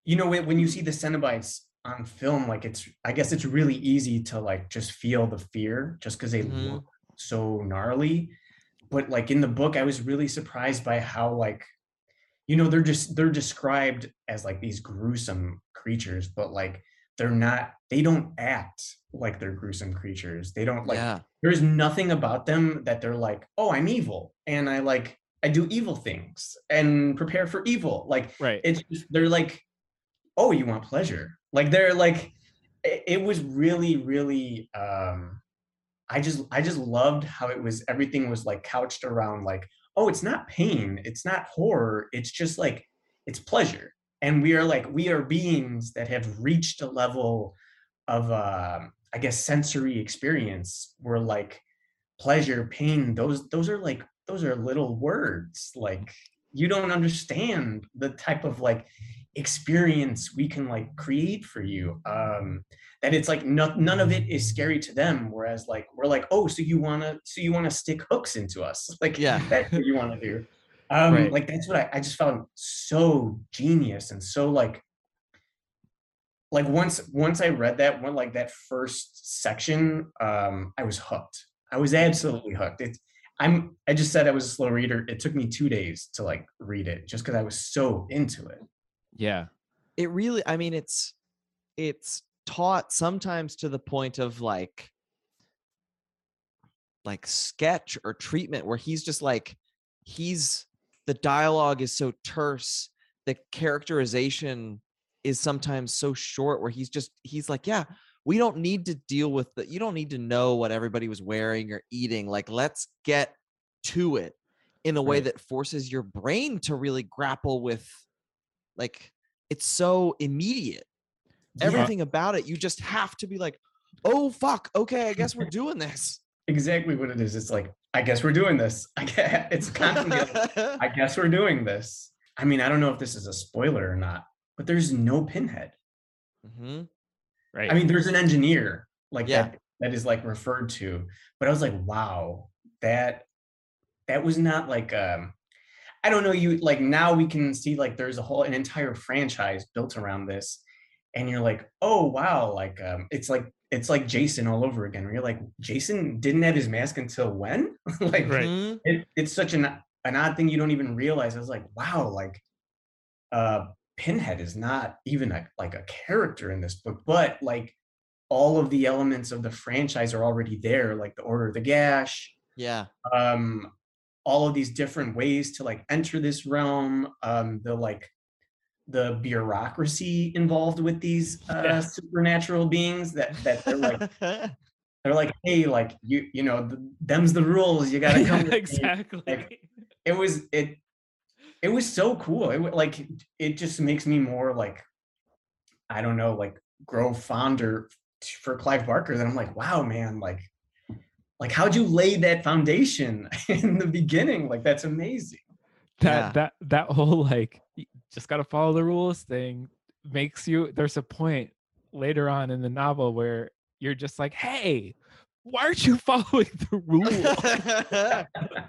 you know, when you see the Cenobites on film, like it's I guess it's really easy to like just feel the fear just because they Mhm. look so gnarly. But like in the book, I was really surprised by how like you know they're just they're described as like these gruesome creatures but like they're not they don't act like they're gruesome creatures. They don't like yeah. there's nothing about them that they're like oh i'm evil and i like i do evil things and prepare for evil. Like Right. it's just, they're like oh you want pleasure. Like they're like it, it was really really um i just i just loved how it was everything was like couched around like oh it's not pain. It's not horror. It's just like it's pleasure and we are like we are beings that have reached a level of um i guess sensory experience where like pleasure pain those those are like those are little words. Like you don't understand the type of like experience we can like create for you um that it's like no, none of it is scary to them. Whereas like we're like oh so you want to so you want to stick hooks into us? Like Yeah. that's what you want to do um Right. like that's what I, I just found so genius and so like like once once i read that one like that first section um i was hooked i was absolutely hooked it's i'm i just said i was a slow reader it took me two days to like read it just because i was so into it Yeah. it really i mean it's it's taught sometimes to the point of like like sketch or treatment where he's just like he's the dialogue is so terse the characterization is sometimes so short where he's just he's like yeah we don't need to deal with the you don't need to know what everybody was wearing or eating like let's get to it in a way Right. that forces your brain to really grapple with like it's so immediate Yeah, everything about it you just have to be like oh fuck okay i guess we're doing this exactly what it is. It's like, I guess we're doing this. I guess it's constantly like, I guess we're doing this. I mean, I don't know if this is a spoiler or not, but there's no pinhead. Mhm. right I mean, there's an engineer like Yeah. that that is like referred to, but I was like, wow, that that was not like um I don't know, you like now we can see like there's a whole an entire franchise built around this. And you're like, oh wow, like um it's like it's like Jason all over again. Where you're like, Jason didn't have his mask until when? like Right. Mhm. it, it's such an an odd thing you don't even realize. I was like, wow, like uh Pinhead is not even a like a character in this book, but like all of the elements of the franchise are already there, like the Order of the Gash, yeah um, all of these different ways to like enter this realm, um, the like the bureaucracy involved with these uh, Yeah. supernatural beings that that they're like they're like, hey, like you you know, th- them's the rules. You gotta come. Yeah, with me." exactly it was it it was so cool it wa- like it just makes me more like i don't know like grow fonder for clive barker then i'm like wow man like like how'd you lay that foundation in the beginning like that's amazing that Yeah. that that whole like y- just gotta follow the rules thing makes you there's a point later on in the novel where you're just like hey why aren't you following the rule?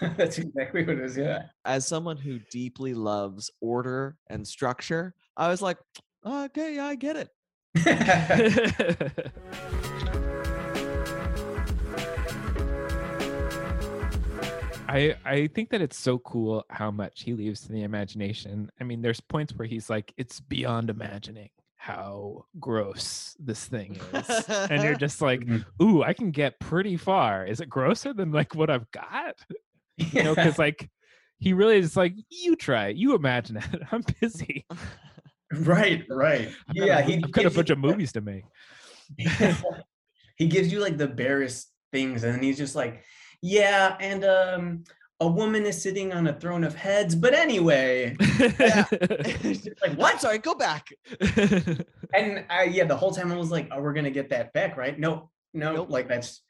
That's exactly what it is yeah. As someone who deeply loves order and structure i was like okay i get it I I think that it's so cool how much he leaves to the imagination. I mean, there's points where he's like, it's beyond imagining how gross this thing is. and you're just like, Mhm. ooh, I can get pretty far. Is it grosser than like what I've got? You know, because like he really is like, you try it, you imagine it. I'm busy. right right I've got yeah a, he I've got a you bunch of movies to make. he gives you like the barest things and then he's just like yeah and um a woman is sitting on a throne of heads but anyway. Just like i'm what? Sorry go back. And I, yeah the whole time i was like oh we're gonna get that back right? No no Nope. like that's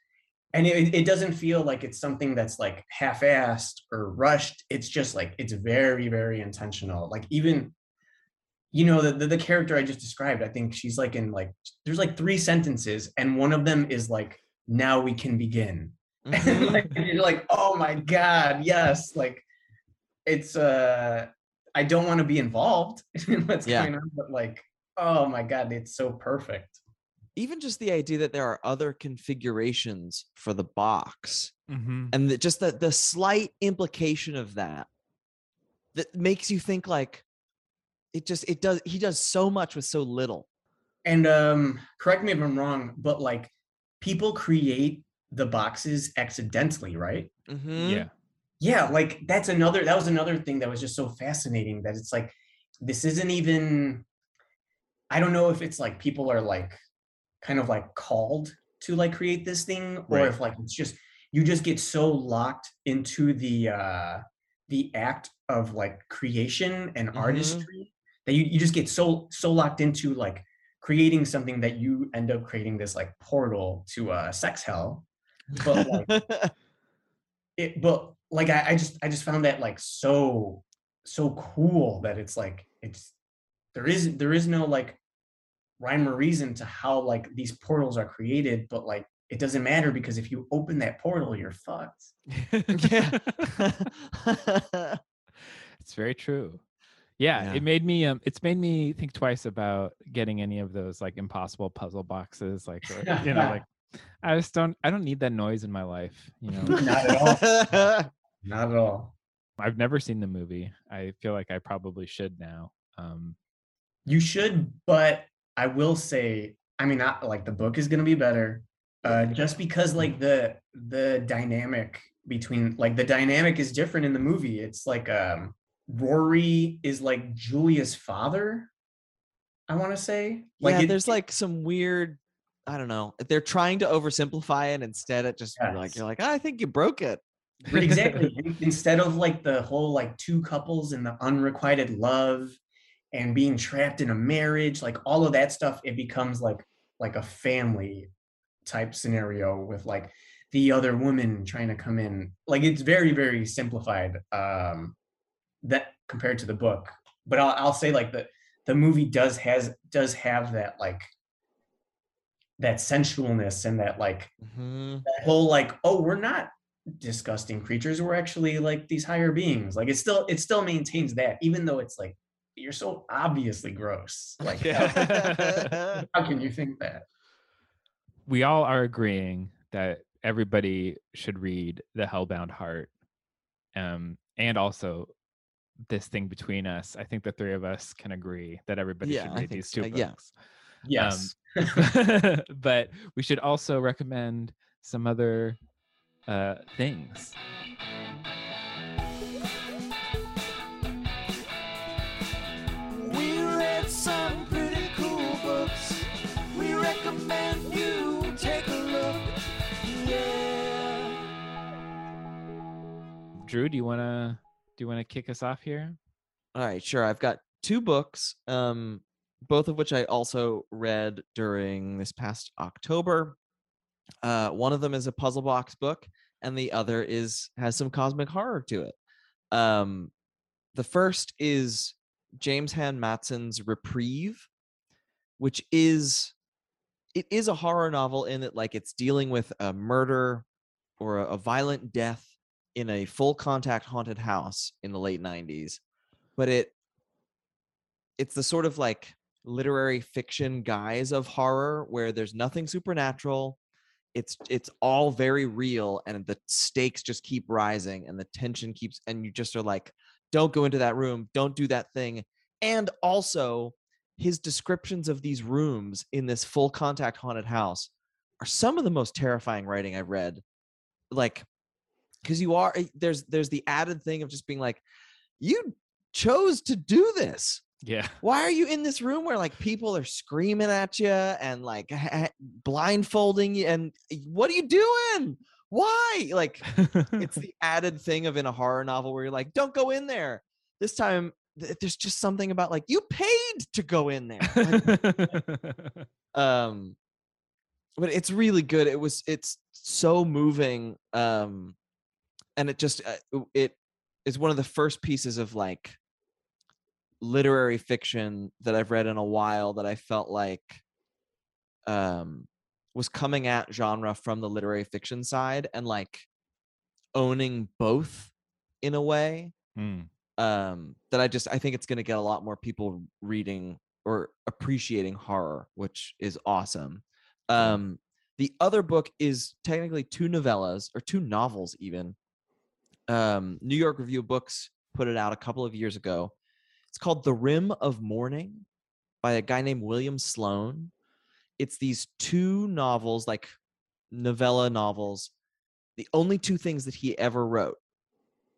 and it, it doesn't feel like it's something that's like half-assed or rushed. It's just like it's very very intentional. Like even you know the, the the character i just described i think she's like in like there's like three sentences and one of them is like now we can begin and Mhm. like, and you're like oh my god yes like it's uh i don't want to be involved in what's Yeah. going on but like oh my god it's so perfect even just the idea that there are other configurations for the box Mhm. and the, just the, the slight implication of that that makes you think like it just it does he does so much with so little and um correct me if i'm wrong but like people create the boxes accidentally right Mhm. Yeah. yeah like that's another that was another thing that was just so fascinating that it's like this isn't even i don't know if it's like people are like kind of like called to like create this thing or Right. if like it's just you just get so locked into the uh the act of like creation and Mhm. artistry that you, you just get so so locked into like creating something that you end up creating this like portal to uh sex hell but like it but like I, I just i just found that like so so cool that it's like it's there is there is no like rhyme or reason to how like these portals are created but like it doesn't matter because if you open that portal you're fucked yeah it's very true. Yeah, Yeah. it made me um it's made me think twice about getting any of those like impossible puzzle boxes like or, you know like I just don't I don't need that noise in my life, you know. not at all not at all I've never seen the movie. I feel like I probably should now. Um you should but i will say i mean not like the book is going to be better uh just because like the the dynamic between like the dynamic is different in the movie it's like um rory is like julia's father I want to say. yeah, it- there's like some weird. I don't know. They're trying to oversimplify it. Instead, it just you're like you're like, "Ah, I think you broke it. exactly instead of like the whole like two couples and the unrequited love and being trapped in a marriage like all of that stuff it becomes like like a family type scenario with like the other woman trying to come in like it's very very simplified um that compared to the book but i'll, I'll say like the the movie does has does have that like that sensualness and that like Mhm. that whole like oh we're not disgusting creatures we're actually like these higher beings. Like it still it still maintains that even though it's like you're so obviously gross. Like how, how can you think that? We all are agreeing that everybody should read the hellbound heart um and also this thing between us. I think the three of us can agree that everybody Yeah, should read think these two yeah. books. Yes but we should also recommend some other uh things We read some pretty cool books. We recommend you take a look. Yeah. drew do you want to do you want to kick us off here All right, sure. I've got two books, um, both of which I also read during this past October. Uh, one of them is a puzzle box book, and the other is has some cosmic horror to it. Um, the first is James Han Mattson's Reprieve, which is it is a horror novel in that like it's dealing with a murder or a, a violent death in a full contact haunted house in the late 90s but it it's the sort of like literary fiction guise of horror where there's nothing supernatural it's it's all very real and the stakes just keep rising and the tension keeps and you just are like don't go into that room don't do that thing. And also his descriptions of these rooms in this full contact haunted house are some of the most terrifying writing i've read. Like because you are eh, there's there's the added thing of just being like you chose to do this yeah. Why are you in this room where like people are screaming at you and like ha- blindfolding you and eh, what are you doing? Why? Like it's the added thing of in a horror novel where you're like don't go in there. This time th- there's just something about like you paid to go in there. Like, um but it's really good. It was it's so moving um and it just uh, it is one of the first pieces of like literary fiction that i've read in a while that i felt like um was coming at genre from the literary fiction side and like owning both in a way Mm, um that i just i think it's going to get a lot more people reading or appreciating horror which is awesome. Um the other book is technically two novellas or two novels even. Um new york review of books put it out a couple of years ago it's called the rim of morning by a guy named william sloane it's these two novels like novella novels the only two things that he ever wrote.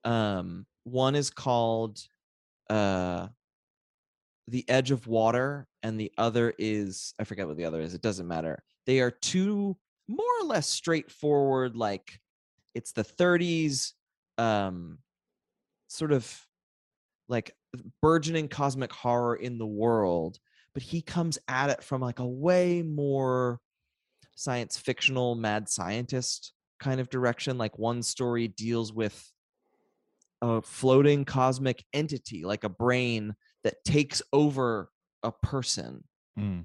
Um one is called uh the edge of water and the other is i forget what the other is it doesn't matter. They are two more or less straightforward like it's the 30s um sort of like burgeoning cosmic horror in the world but he comes at it from like a way more science fictional mad scientist kind of direction like one story deals with a floating cosmic entity like a brain that takes over a person mm,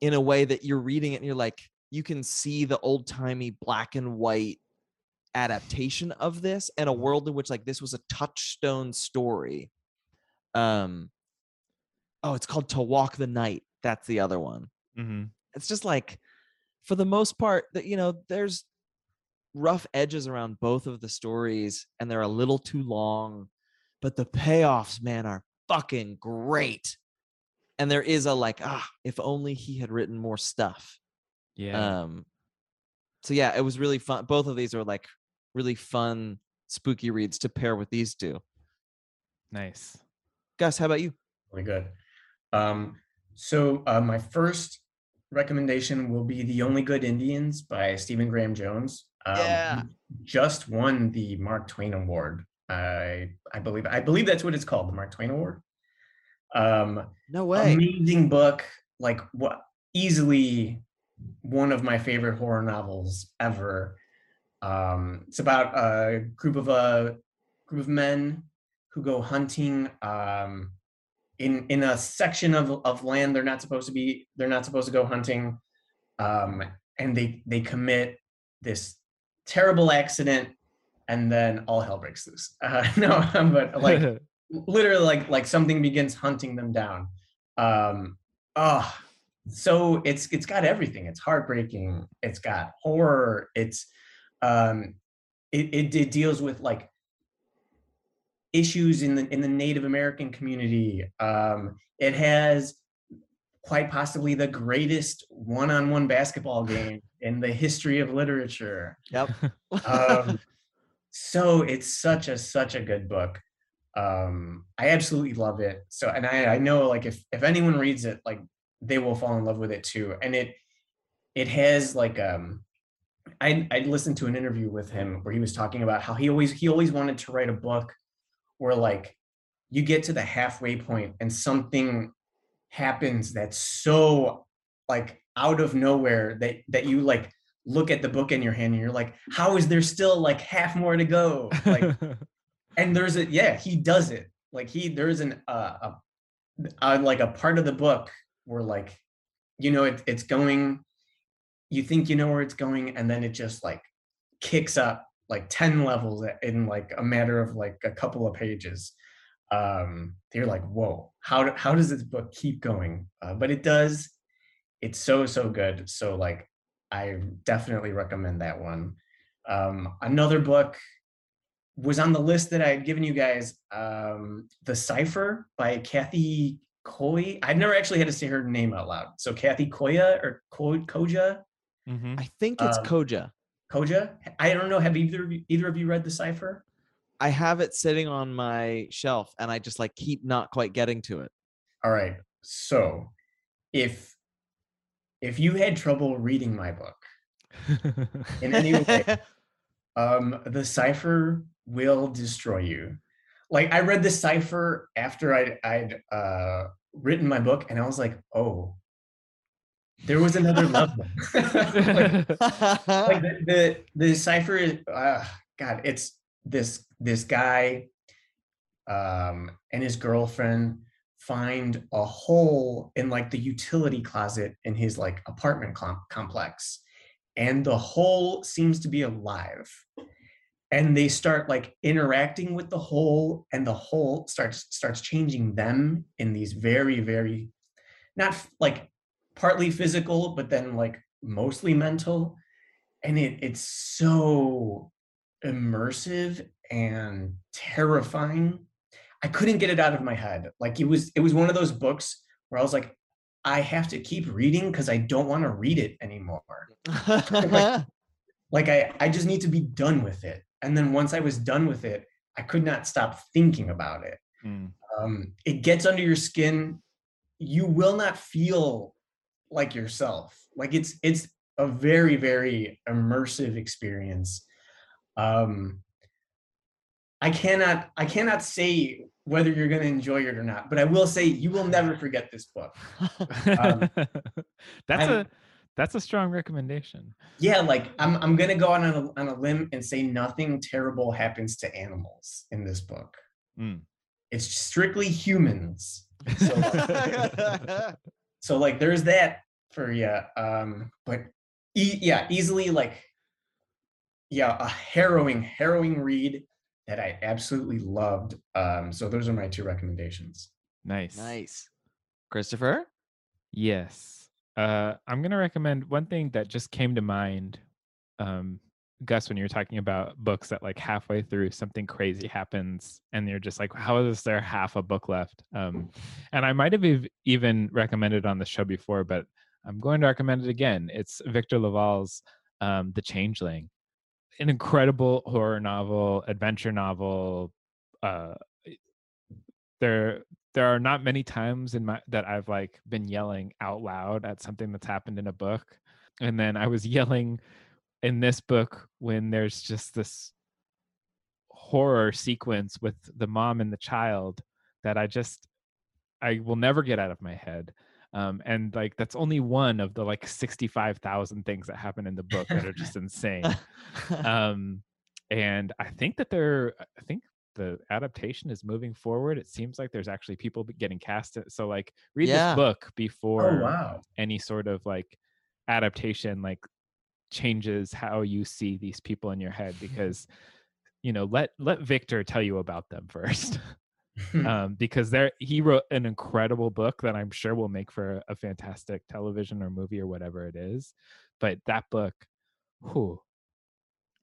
in a way that you're reading it and you're like you can see the old timey black and white adaptation of this and a world in which like this was a touchstone story um oh it's called to walk the night that's the other one. Mhm. it's just like for the most part that you know there's rough edges around both of the stories and they're a little too long but the payoffs man are fucking great. And there is a like ah if only he had written more stuff. Yeah. Um so yeah it was really fun both of these are like really fun spooky reads to pair with these two. Nice gus how about you really good. Um, So uh, my first recommendation will be "The Only Good Indians" by Stephen Graham Jones. Um, Yeah. Just won the Mark Twain Award. I I believe I believe that's what it's called, the Mark Twain Award. Um, No way. amazing book like what easily one of my favorite horror novels ever um it's about a group of a group of men who go hunting um in in a section of of land they're not supposed to be they're not supposed to go hunting um and they they commit this terrible accident and then all hell breaks loose. Uh, no but like literally like like something begins hunting them down. Um oh so it's it's got everything. It's heartbreaking. It's got horror. It's um it, it, it deals with like issues in the in the native american community. Um it has quite possibly the greatest one-on-one basketball game in the history of literature. Yep. um, so it's such a such a good book. Um i absolutely love it. So and i i know like if if anyone reads it like they will fall in love with it too. And it it has like um i i listened to an interview with him where he was talking about how he always he always wanted to write a book where like you get to the halfway point and something happens that's so like out of nowhere that that you like look at the book in your hand and you're like how is there still like half more to go? Like and there's a yeah he does it. Like he there's an uh, a, a like a part of the book where like you know it, it's going you think you know where it's going and then it just like kicks up like 10 levels in like a matter of like a couple of pages um you're like whoa how do, how does this book keep going uh, but it does it's so so good so like i definitely recommend that one um another book was on the list that I had given you guys. Um, the Cipher by Kathy Coy. I've never actually had to say her name out loud. So Kathy Koya or Ko- Koja, Mhm. I think it's Um, Koja. Koja. I don't know. Have either of you, either of you read the Cipher? I have it sitting on my shelf and I just like keep not quite getting to it. All right. So if if you had trouble reading my book in any way, um, the Cipher will destroy you. Like I read the Cipher after I'd, I'd uh, written my book, and I was like, oh, there was another level. like, like the, the the cipher is uh, god it's this this guy um and his girlfriend find a hole in like the utility closet in his like apartment com- complex and the hole seems to be alive and they start like interacting with the hole and the hole starts starts changing them in these very very not like partly physical but then like mostly mental. And it it's so immersive and terrifying. I couldn't get it out of my head. Like it was it was one of those books where i was like i have to keep reading because i don't want to read it anymore. Like i i just need to be done with it. And then once i was done with it i could not stop thinking about it. Mm. um, it gets under your skin. You will not feel like yourself. Like it's it's a very very immersive experience. Um i cannot i cannot say whether you're going to enjoy it or not but i will say you will never forget this book. Um, that's I'm- a that's a strong recommendation. yeah like i'm, I'm going to go on a, on a limb and say nothing terrible happens to animals in this book. Mm. it's strictly humans. So so like there's that for you um but e- yeah easily like yeah a harrowing harrowing read that i absolutely loved um so those are my two recommendations Nice. nice. Christopher? Yes. Uh, I'm going to recommend one thing that just came to mind, um, Gus, when you were talking about books that like halfway through something crazy happens and you're just like, how is there half a book left? Um, and I might have even recommended on the show before, but I'm going to recommend it again. It's Victor LaValle's um, The Changeling, an incredible horror novel, adventure novel. Uh, there there are not many times in my that I've like been yelling out loud at something that's happened in a book. And then I was yelling in this book when there's just this horror sequence with the mom and the child that I just I will never get out of my head. Um, and like that's only one of the like 65,000 things that happen in the book that are just insane. Um, and I think that they're I think the adaptation is moving forward. It seems like there's actually people getting cast. So like read Yeah. this book before Oh wow. any sort of like adaptation like changes how you see these people in your head because you know let let Victor tell you about them first. Um because there he wrote an incredible book that I'm sure will make for a fantastic television or movie or whatever it is but that book whew.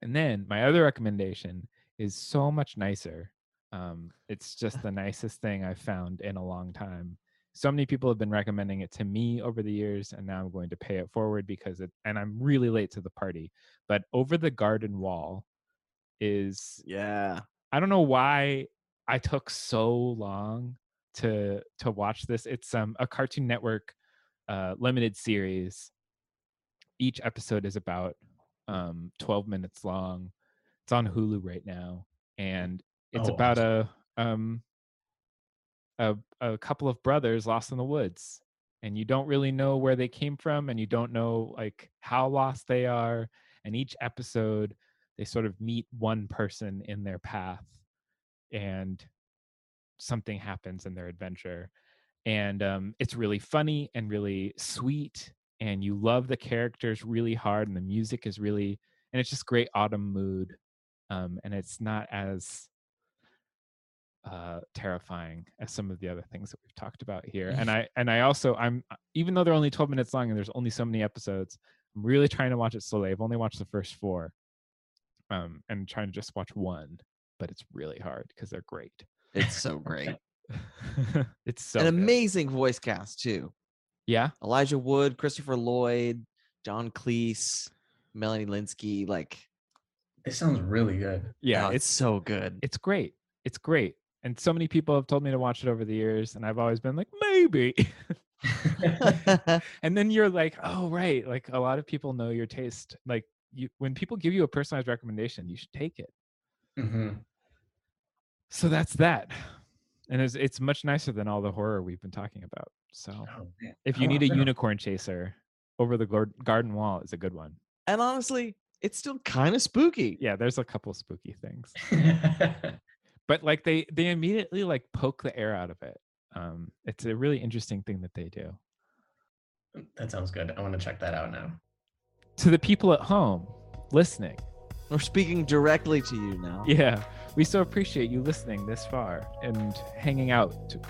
and then my other recommendation is so much nicer. Um it's just the nicest thing I've found in a long time so many people have been recommending it to me over the years and now i'm going to pay it forward because it and i'm really late to the party but over the garden wall is yeah. i don't know why i took so long to to watch this. It's um a cartoon network uh limited series. Each episode is about um 12 minutes long. It's on hulu right now and it's Oh, about a um a, a couple of brothers lost in the woods and you don't really know where they came from and you don't know like how lost they are and each episode they sort of meet one person in their path and something happens in their adventure and um, it's really funny and really sweet and you love the characters really hard and the music is really and it's just great autumn mood um, and it's not as uh terrifying as some of the other things that we've talked about here and i and i also i'm even though they're only 12 minutes long and there's only so many episodes i'm really trying to watch it slowly i've only watched the first four um and trying to just watch one but it's really hard because they're great It's so great. it's so An good. amazing voice cast too. yeah Elijah Wood, Christopher Lloyd, John Cleese, Melanie Lynskey. Like, It sounds really good. yeah oh, it's it's so good. it's great it's great and so many people have told me to watch it over the years and i've always been like maybe. And then you're like oh right like a lot of people know your taste. Like you when people give you a personalized recommendation you should take it. Mhm. so that's that. And it's, it's much nicer than all the horror we've been talking about. So Oh, if you need a unicorn chaser over the garden wall is a good one. And honestly, it's still kind of spooky. yeah there's a couple spooky things but like they they immediately like poke the air out of it um it's a really interesting thing that they do that sounds good. I want to check that out now. to the people at home listening We're speaking directly to you now. yeah we so appreciate you listening this far and hanging out to,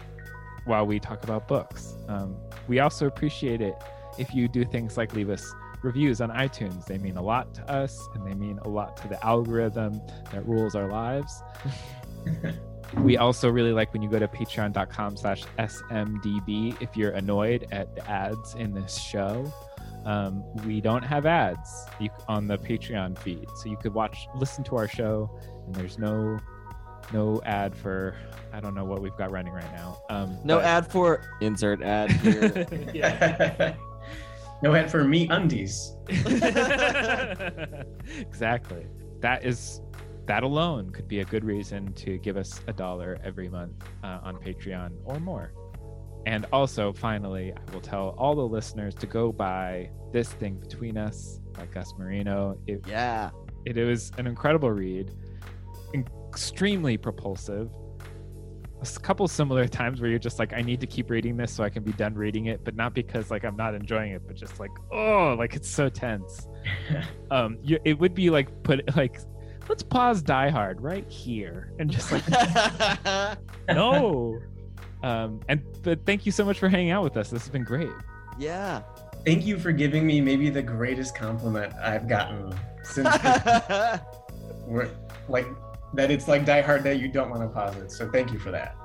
while we talk about books um, we also appreciate it if you do things like leave us reviews on itunes they mean a lot to us and they mean a lot to the algorithm that rules our lives we also really like when you go to patreon.com slash smdb if you're annoyed at the ads in this show um, we don't have ads on the patreon feed so you could watch listen to our show and there's no no ad for i don't know what we've got running right now um, No but- ad for insert ad here. no ad for me undies. exactly that is that alone could be a good reason to give us a dollar every month uh, on patreon or more. And also finally i will tell all the listeners to go buy this thing between us by Gus Moreno. It, yeah. it was an incredible read extremely propulsive. A couple similar times where you're just like i need to keep reading this so i can be done reading it but not because like i'm not enjoying it but just like oh like it's so tense. Um you, it would be like put like let's pause die hard right here and just like no um and but thank you so much for hanging out with us this has been great yeah. Thank you for giving me maybe the greatest compliment I've gotten since we're, like that it's like Die Hard that you don't want to pause it. So thank you for that.